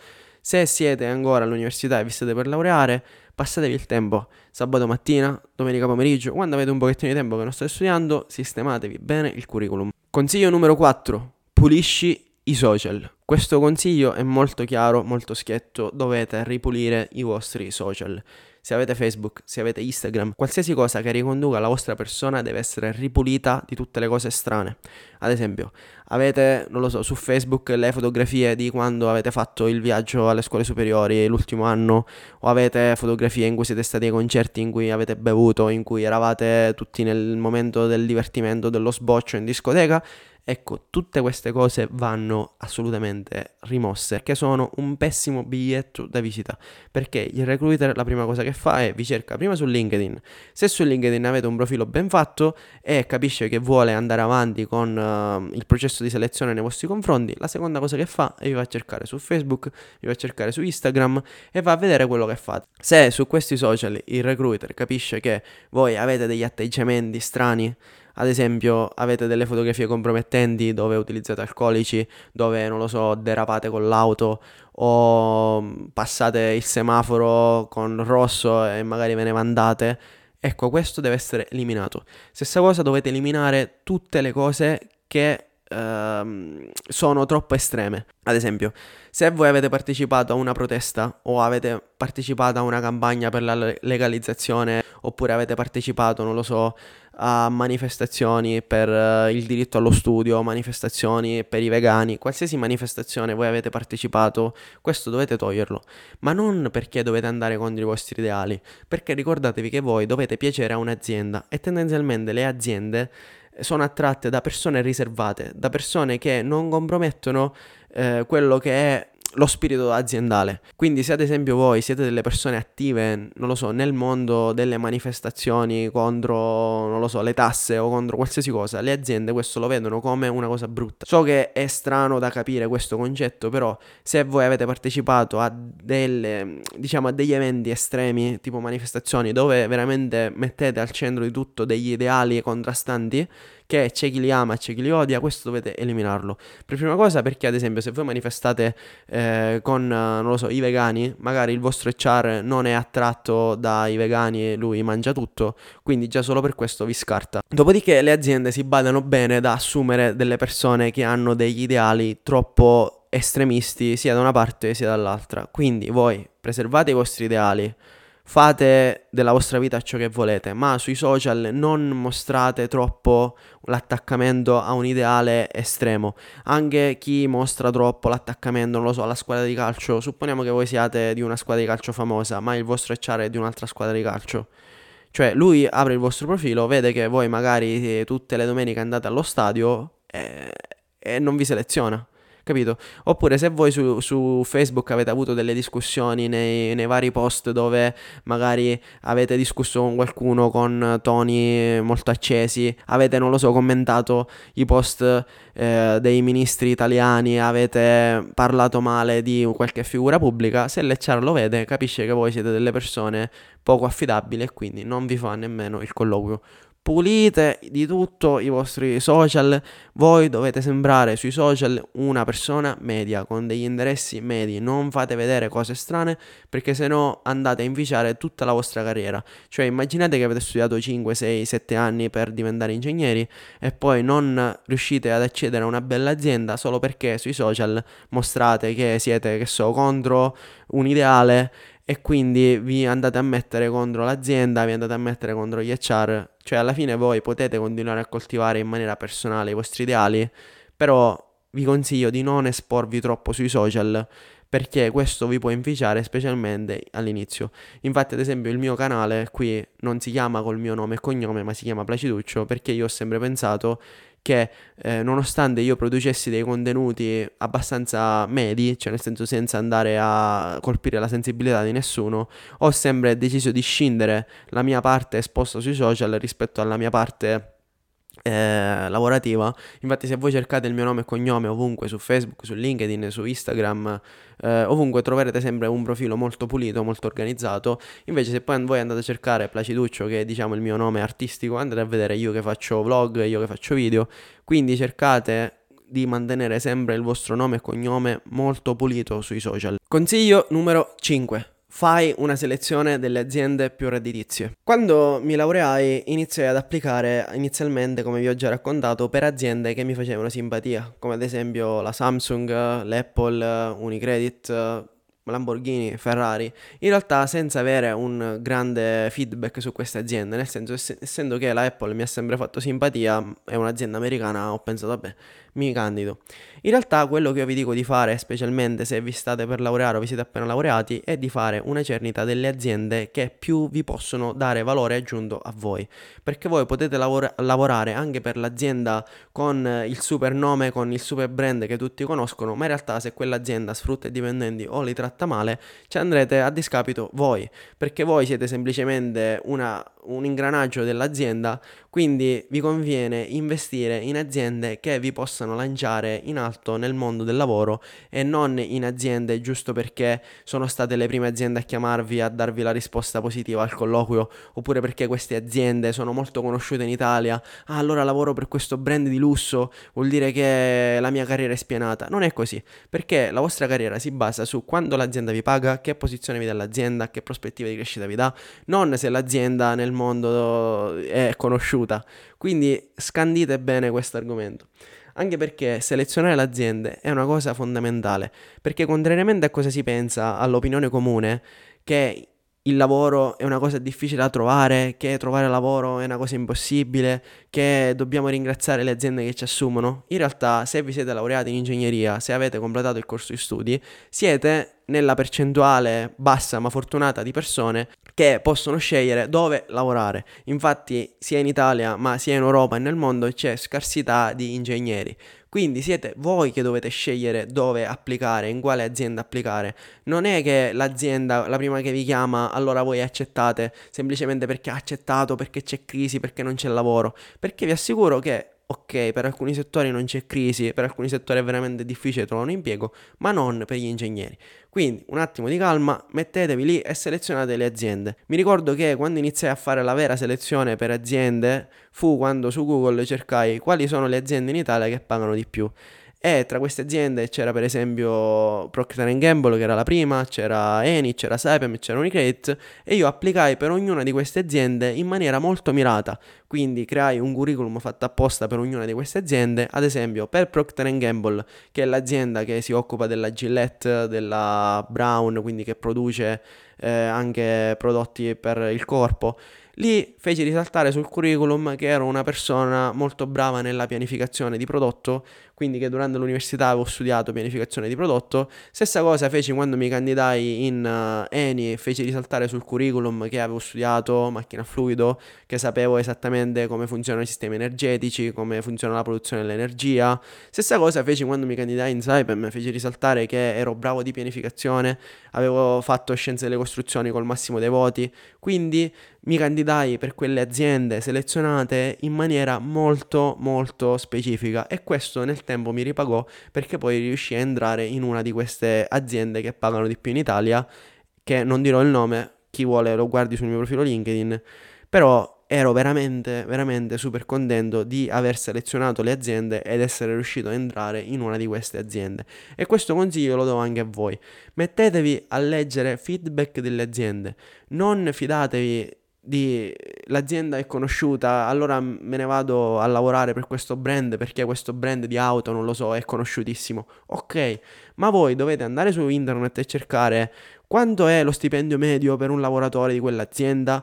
Se siete ancora all'università e vi state per laureare, passatevi il tempo sabato mattina, domenica pomeriggio, quando avete un pochettino di tempo che non state studiando, sistematevi bene il curriculum. Consiglio numero 4. Pulisci i social. Questo consiglio è molto chiaro, molto schietto, dovete ripulire i vostri social se avete Facebook, se avete Instagram, qualsiasi cosa che riconduca la vostra persona deve essere ripulita di tutte le cose strane. Ad esempio, avete, non lo so, su Facebook le fotografie di quando avete fatto il viaggio alle scuole superiori l'ultimo anno, o avete fotografie in cui siete stati ai concerti in cui avete bevuto, in cui eravate tutti nel momento del divertimento, dello sboccio in discoteca Ecco, tutte queste cose vanno assolutamente rimosse, che sono un pessimo biglietto da visita, perché il recruiter la prima cosa che fa è vi cerca prima su LinkedIn. Se su LinkedIn avete un profilo ben fatto e capisce che vuole andare avanti con uh, il processo di selezione nei vostri confronti, la seconda cosa che fa è vi va a cercare su Facebook, vi va a cercare su Instagram e va a vedere quello che fate. Se su questi social il recruiter capisce che voi avete degli atteggiamenti strani, ad esempio, avete delle fotografie compromettenti dove utilizzate alcolici, dove non lo so, derapate con l'auto o mm, passate il semaforo con rosso e magari ve ne mandate. Ecco, questo deve essere eliminato. Stessa cosa, dovete eliminare tutte le cose che ehm, sono troppo estreme. Ad esempio, se voi avete partecipato a una protesta o avete partecipato a una campagna per la legalizzazione oppure avete partecipato, non lo so, a manifestazioni per uh, il diritto allo studio, manifestazioni per i vegani, qualsiasi manifestazione voi avete partecipato, questo dovete toglierlo, ma non perché dovete andare contro i vostri ideali, perché ricordatevi che voi dovete piacere a un'azienda e tendenzialmente le aziende sono attratte da persone riservate, da persone che non compromettono eh, quello che è lo spirito aziendale. Quindi se ad esempio voi siete delle persone attive, non lo so, nel mondo delle manifestazioni contro, non lo so, le tasse o contro qualsiasi cosa, le aziende questo lo vedono come una cosa brutta. So che è strano da capire questo concetto, però se voi avete partecipato a delle, diciamo, a degli eventi estremi, tipo manifestazioni, dove veramente mettete al centro di tutto degli ideali contrastanti, che c'è chi li ama, c'è chi li odia, questo dovete eliminarlo. Per prima cosa perché ad esempio se voi manifestate eh, con, non lo so, i vegani, magari il vostro HR non è attratto dai vegani e lui mangia tutto, quindi già solo per questo vi scarta. Dopodiché le aziende si badano bene da assumere delle persone che hanno degli ideali troppo estremisti sia da una parte sia dall'altra. Quindi voi preservate i vostri ideali, fate della vostra vita ciò che volete, ma sui social non mostrate troppo l'attaccamento a un ideale estremo. Anche chi mostra troppo l'attaccamento, non lo so, alla squadra di calcio, supponiamo che voi siate di una squadra di calcio famosa, ma il vostro HR è di un'altra squadra di calcio. Cioè, lui apre il vostro profilo, vede che voi magari eh, tutte le domeniche andate allo stadio e, e non vi seleziona capito? Oppure se voi su, su Facebook avete avuto delle discussioni nei, nei, vari post dove magari avete discusso con qualcuno con toni molto accesi, avete, non lo so, commentato i post eh, dei ministri italiani, avete parlato male di qualche figura pubblica, se l'HR lo vede capisce che voi siete delle persone poco affidabili e quindi non vi fa nemmeno il colloquio pulite di tutto i vostri social, voi dovete sembrare sui social una persona media con degli interessi medi, non fate vedere cose strane perché se no andate a inficiare tutta la vostra carriera. Cioè immaginate che avete studiato 5, 6, 7 anni per diventare ingegneri e poi non riuscite ad accedere a una bella azienda solo perché sui social mostrate che siete, che so, contro un ideale e quindi vi andate a mettere contro l'azienda, vi andate a mettere contro gli HR, cioè alla fine voi potete continuare a coltivare in maniera personale i vostri ideali, però vi consiglio di non esporvi troppo sui social perché questo vi può inficiare specialmente all'inizio. Infatti ad esempio il mio canale qui non si chiama col mio nome e cognome ma si chiama Placiduccio perché io ho sempre pensato che eh, nonostante io producessi dei contenuti abbastanza medi, cioè nel senso senza andare a colpire la sensibilità di nessuno, ho sempre deciso di scindere la mia parte esposta sui social rispetto alla mia parte eh, lavorativa. Infatti, se voi cercate il mio nome e cognome ovunque su Facebook, su LinkedIn, su Instagram, eh, ovunque troverete sempre un profilo molto pulito, molto organizzato. Invece, se poi voi andate a cercare Placiduccio, che è diciamo il mio nome artistico, andate a vedere io che faccio vlog, io che faccio video. Quindi cercate di mantenere sempre il vostro nome e cognome molto pulito sui social. Consiglio numero 5 fai una selezione delle aziende più redditizie. Quando mi laureai iniziai ad applicare inizialmente, come vi ho già raccontato, per aziende che mi facevano simpatia, come ad esempio la Samsung, l'Apple, Unicredit, Lamborghini, Ferrari, in realtà senza avere un grande feedback su queste aziende, nel senso essendo che la Apple mi ha sempre fatto simpatia, è un'azienda americana, ho pensato vabbè, mi candido. In realtà quello che io vi dico di fare, specialmente se vi state per laureare o vi siete appena laureati, è di fare una cernita delle aziende che più vi possono dare valore aggiunto a voi. Perché voi potete lavora- lavorare anche per l'azienda con il super nome, con il super brand che tutti conoscono, ma in realtà se quell'azienda sfrutta i dipendenti o li tratta male, ci andrete a discapito voi. Perché voi siete semplicemente una, un ingranaggio dell'azienda, quindi vi conviene investire in aziende che vi possano lanciare in alto nel mondo del lavoro e non in aziende giusto perché sono state le prime aziende a chiamarvi a darvi la risposta positiva al colloquio oppure perché queste aziende sono molto conosciute in Italia. Ah, allora lavoro per questo brand di lusso, vuol dire che la mia carriera è spianata. Non è così, perché la vostra carriera si basa su quando l'azienda vi paga, che posizione vi dà l'azienda, che prospettive di crescita vi dà, non se l'azienda nel mondo è conosciuta. Quindi scandite bene questo argomento. Anche perché selezionare le aziende è una cosa fondamentale, perché contrariamente a cosa si pensa all'opinione comune, che il lavoro è una cosa difficile da trovare, che trovare lavoro è una cosa impossibile, che dobbiamo ringraziare le aziende che ci assumono. In realtà, se vi siete laureati in ingegneria, se avete completato il corso di studi, siete nella percentuale bassa ma fortunata di persone che possono scegliere dove lavorare. Infatti sia in Italia ma sia in Europa e nel mondo c'è scarsità di ingegneri. Quindi siete voi che dovete scegliere dove applicare, in quale azienda applicare. Non è che l'azienda, la prima che vi chiama, allora voi accettate semplicemente perché ha accettato, perché c'è crisi, perché non c'è lavoro. Perché vi assicuro che ok, per alcuni settori non c'è crisi, per alcuni settori è veramente difficile trovare un impiego, ma non per gli ingegneri. Quindi un attimo di calma, mettetevi lì e selezionate le aziende. Mi ricordo che quando iniziai a fare la vera selezione per aziende fu quando su Google cercai quali sono le aziende in Italia che pagano di più e tra queste aziende c'era per esempio Procter Gamble che era la prima, c'era Eni, c'era Saipem, c'era Unicredit e io applicai per ognuna di queste aziende in maniera molto mirata, quindi creai un curriculum fatto apposta per ognuna di queste aziende, ad esempio per Procter Gamble che è l'azienda che si occupa della Gillette, della Brown, quindi che produce eh, anche prodotti per il corpo. Lì feci risaltare sul curriculum che ero una persona molto brava nella pianificazione di prodotto quindi che durante l'università avevo studiato pianificazione di prodotto. Stessa cosa feci quando mi candidai in uh, Eni, feci risaltare sul curriculum che avevo studiato macchina a fluido, che sapevo esattamente come funzionano i sistemi energetici, come funziona la produzione dell'energia. Stessa cosa feci quando mi candidai in Saipem, feci risaltare che ero bravo di pianificazione, avevo fatto scienze delle costruzioni col massimo dei voti, quindi mi candidai per quelle aziende selezionate in maniera molto molto specifica e questo nel tempo mi ripagò perché poi riuscii a entrare in una di queste aziende che pagano di più in Italia, che non dirò il nome, chi vuole lo guardi sul mio profilo LinkedIn, però ero veramente, veramente super contento di aver selezionato le aziende ed essere riuscito a entrare in una di queste aziende. E questo consiglio lo do anche a voi. Mettetevi a leggere feedback delle aziende, non fidatevi di l'azienda è conosciuta, allora me ne vado a lavorare per questo brand perché questo brand di auto, non lo so, è conosciutissimo. Ok, ma voi dovete andare su internet e cercare quanto è lo stipendio medio per un lavoratore di quell'azienda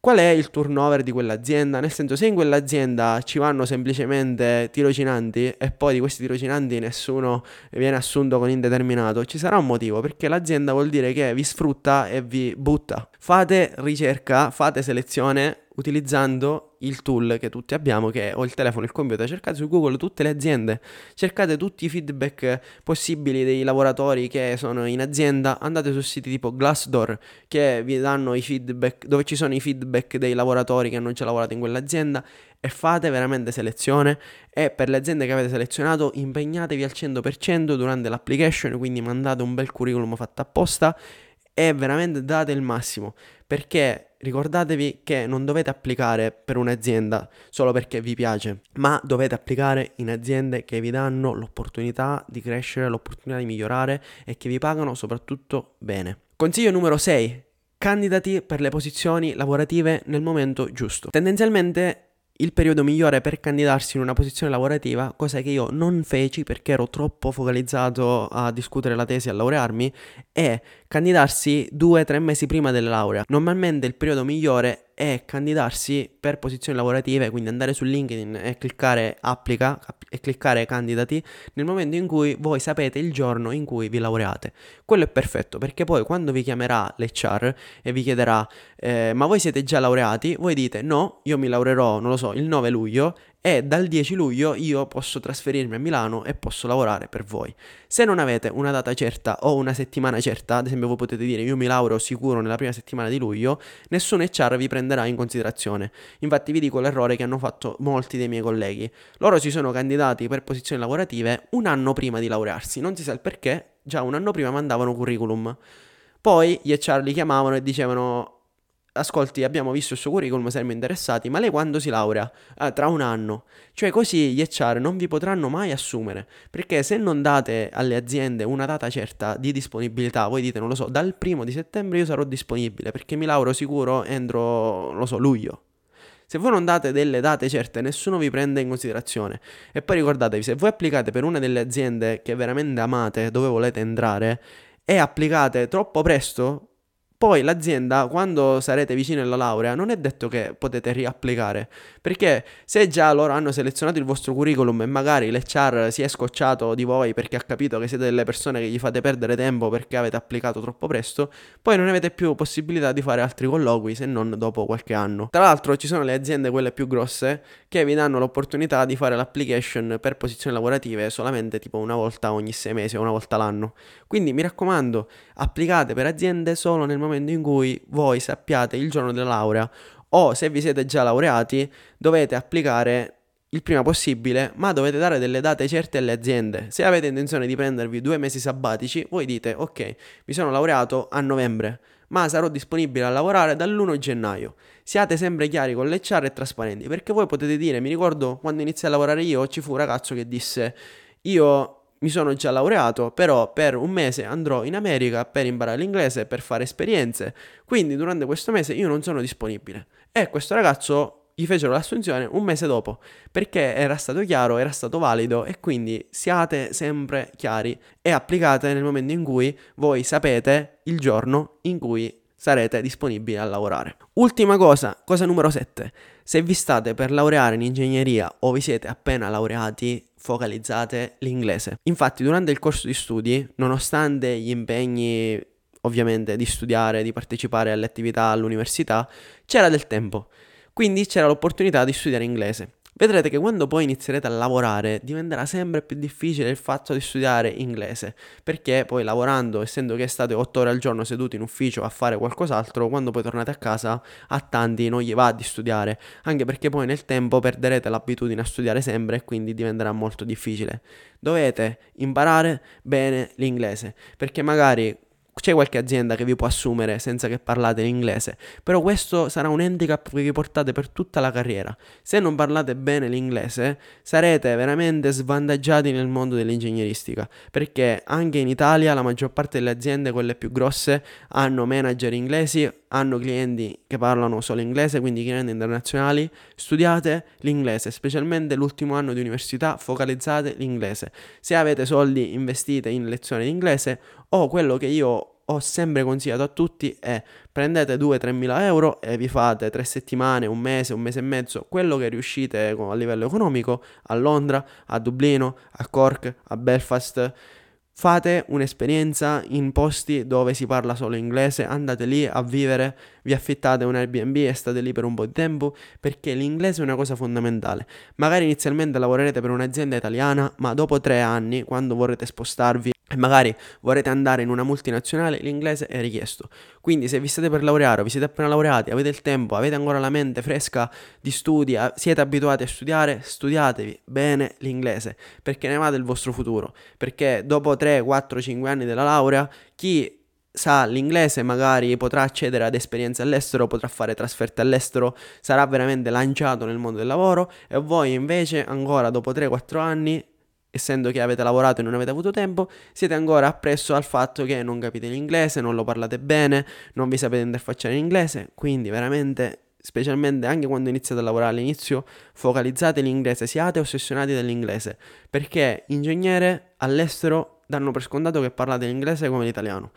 qual è il turnover di quell'azienda? Nel senso, se in quell'azienda ci vanno semplicemente tirocinanti e poi di questi tirocinanti nessuno viene assunto con indeterminato, ci sarà un motivo, perché l'azienda vuol dire che vi sfrutta e vi butta. Fate ricerca, fate selezione utilizzando il tool che tutti abbiamo, che è o il telefono il computer, cercate su Google tutte le aziende, cercate tutti i feedback possibili dei lavoratori che sono in azienda, andate su siti tipo Glassdoor che vi danno i feedback, dove ci sono i feedback dei lavoratori che hanno già lavorato in quell'azienda e fate veramente selezione. E per le aziende che avete selezionato impegnatevi al 100% durante l'application, quindi mandate un bel curriculum fatto apposta e veramente date il massimo perché ricordatevi che non dovete applicare per un'azienda solo perché vi piace, ma dovete applicare in aziende che vi danno l'opportunità di crescere, l'opportunità di migliorare e che vi pagano soprattutto bene. Consiglio numero 6. Candidati per le posizioni lavorative nel momento giusto. Tendenzialmente il periodo migliore per candidarsi in una posizione lavorativa, cosa che io non feci perché ero troppo focalizzato a discutere la tesi e a laurearmi, è candidarsi due o tre mesi prima della laurea. Normalmente il periodo migliore è candidarsi per posizioni lavorative, quindi andare su LinkedIn e cliccare applica e cliccare candidati nel momento in cui voi sapete il giorno in cui vi laureate. Quello è perfetto perché poi quando vi chiamerà l'HR e vi chiederà eh, ma voi siete già laureati, voi dite no, io mi laureerò, non lo so, il 9 luglio e dal 10 luglio io posso trasferirmi a Milano e posso lavorare per voi. Se non avete una data certa o una settimana certa, ad esempio voi potete dire io mi laureo sicuro nella prima settimana di luglio, nessun HR vi prenderà in considerazione. Infatti vi dico l'errore che hanno fatto molti dei miei colleghi. Loro si sono candidati per posizioni lavorative un anno prima di laurearsi, non si sa il perché, già un anno prima mandavano curriculum. Poi gli HR li chiamavano e dicevano ascolti, abbiamo visto il suo curriculum, saremmo interessati, ma lei quando si laurea? Ah, tra un anno. Cioè così gli HR non vi potranno mai assumere, perché se non date alle aziende una data certa di disponibilità, voi dite, non lo so, dal primo di settembre io sarò disponibile, perché mi lauro sicuro entro, lo so, luglio. Se voi non date delle date certe, nessuno vi prende in considerazione. E poi ricordatevi, se voi applicate per una delle aziende che veramente amate, dove volete entrare, e applicate troppo presto, poi l'azienda, quando sarete vicini alla laurea, non è detto che potete riapplicare, perché se già loro hanno selezionato il vostro curriculum e magari l'HR si è scocciato di voi perché ha capito che siete delle persone che gli fate perdere tempo perché avete applicato troppo presto, poi non avete più possibilità di fare altri colloqui se non dopo qualche anno. Tra l'altro ci sono le aziende, quelle più grosse, che vi danno l'opportunità di fare l'application per posizioni lavorative solamente tipo una volta ogni sei mesi o una volta l'anno. Quindi mi raccomando, applicate per aziende solo nel momento in cui voi sappiate il giorno della laurea o se vi siete già laureati dovete applicare il prima possibile, ma dovete dare delle date certe alle aziende. Se avete intenzione di prendervi due mesi sabbatici, voi dite ok, mi sono laureato a novembre, ma sarò disponibile a lavorare dall'1 gennaio. Siate sempre chiari con l'HR e trasparenti, perché voi potete dire, mi ricordo quando iniziai a lavorare io, ci fu un ragazzo che disse, io mi sono già laureato, però per un mese andrò in America per imparare l'inglese, per fare esperienze, quindi durante questo mese io non sono disponibile. E questo ragazzo gli fecero l'assunzione un mese dopo, perché era stato chiaro, era stato valido e quindi siate sempre chiari e applicate nel momento in cui voi sapete il giorno in cui sarete disponibili a lavorare. Ultima cosa, cosa numero 7. Se vi state per laureare in ingegneria o vi siete appena laureati, focalizzate l'inglese. Infatti, durante il corso di studi, nonostante gli impegni ovviamente di studiare, di partecipare alle attività all'università, c'era del tempo. Quindi c'era l'opportunità di studiare inglese. Vedrete che quando poi inizierete a lavorare diventerà sempre più difficile il fatto di studiare inglese, perché poi lavorando, essendo che state 8 ore al giorno seduti in ufficio a fare qualcos'altro, quando poi tornate a casa a tanti non gli va di studiare, anche perché poi nel tempo perderete l'abitudine a studiare sempre e quindi diventerà molto difficile. Dovete imparare bene l'inglese, perché magari c'è qualche azienda che vi può assumere senza che parlate l'inglese, però questo sarà un handicap che vi portate per tutta la carriera. Se non parlate bene l'inglese, sarete veramente svantaggiati nel mondo dell'ingegneristica, perché anche in Italia la maggior parte delle aziende, quelle più grosse, hanno manager inglesi, hanno clienti che parlano solo inglese, quindi clienti internazionali. Studiate l'inglese, specialmente l'ultimo anno di università, focalizzate l'inglese. Se avete soldi, investite in lezioni di inglese o quello che io ho sempre consigliato a tutti è prendete 2-3 mila euro e vi fate 3 settimane, un mese, un mese e mezzo, quello che riuscite a livello economico a Londra, a Dublino, a Cork, a Belfast Fate un'esperienza in posti dove si parla solo inglese, andate lì a vivere, vi affittate un Airbnb e state lì per un po' di tempo perché l'inglese è una cosa fondamentale. Magari inizialmente lavorerete per un'azienda italiana, ma dopo tre anni, quando vorrete spostarvi e magari vorrete andare in una multinazionale, l'inglese è richiesto. Quindi se vi state per laureare o vi siete appena laureati, avete il tempo, avete ancora la mente fresca di studi, siete abituati a studiare, studiatevi bene l'inglese, perché ne va del vostro futuro. Perché dopo 3, 4, 5 anni della laurea, chi sa l'inglese magari potrà accedere ad esperienze all'estero, potrà fare trasferte all'estero, sarà veramente lanciato nel mondo del lavoro e voi invece ancora dopo 3-4 anni essendo che avete lavorato e non avete avuto tempo, siete ancora appresso al fatto che non capite l'inglese, non lo parlate bene, non vi sapete interfacciare in inglese, quindi veramente, specialmente anche quando iniziate a lavorare all'inizio, focalizzate l'inglese, siate ossessionati dall'inglese, perché ingegnere all'estero danno per scontato che parlate l'inglese come l'italiano.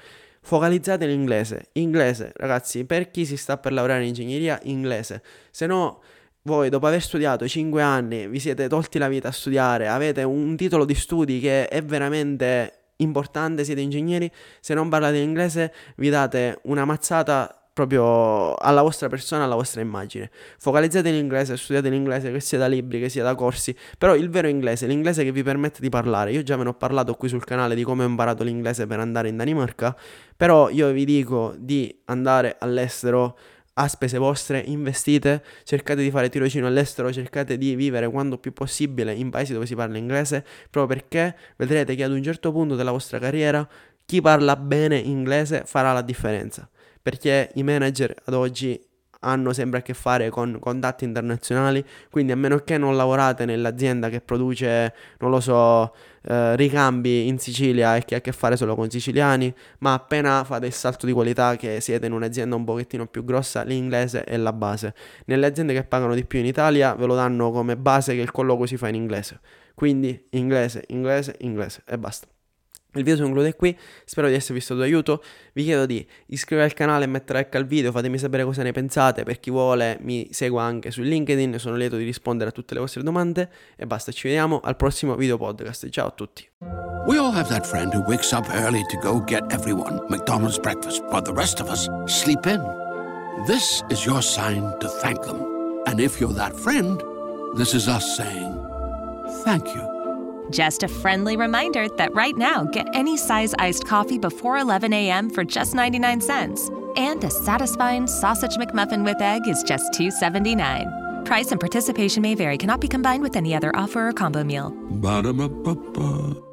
Focalizzate l'inglese, inglese, ragazzi, per chi si sta per laureare in ingegneria, inglese, se no voi dopo aver studiato 5 anni vi siete tolti la vita a studiare, avete un titolo di studi che è veramente importante, siete ingegneri, se non parlate inglese vi date una mazzata proprio alla vostra persona, alla vostra immagine. Focalizzate l'inglese, studiate l'inglese, che sia da libri, che sia da corsi, però il vero inglese, l'inglese che vi permette di parlare. Io già ve ne ho parlato qui sul canale di come ho imparato l'inglese per andare in Danimarca, però io vi dico di andare all'estero a spese vostre, investite, cercate di fare tirocino all'estero, cercate di vivere quanto più possibile in paesi dove si parla inglese, proprio perché vedrete che ad un certo punto della vostra carriera chi parla bene inglese farà la differenza, perché i manager ad oggi hanno sempre a che fare con contatti internazionali, quindi a meno che non lavorate nell'azienda che produce, non lo so, eh, ricambi in Sicilia e che ha a che fare solo con siciliani, ma appena fate il salto di qualità che siete in un'azienda un pochettino più grossa, l'inglese è la base. Nelle aziende che pagano di più in Italia ve lo danno come base che il colloquio si fa in inglese. Quindi inglese, inglese, inglese e basta. Il video si conclude qui, spero di esservi stato d'aiuto, vi chiedo di iscrivervi al canale e mettere like al video, fatemi sapere cosa ne pensate, per chi vuole mi segua anche su LinkedIn, sono lieto di rispondere a tutte le vostre domande e basta, ci vediamo al prossimo video podcast, ciao a tutti. We all have that friend who wakes up early to go get everyone McDonald's breakfast, while the rest of us sleep in. This is your sign to thank them. And if you're that friend, this is us saying thank you. Just a friendly reminder that right now, get any size iced coffee before 11 a.m. for just 99 cents. And a satisfying sausage McMuffin with egg is just $2.79. Price and participation may vary, cannot be combined with any other offer or combo meal. Ba-da-ba-ba-ba.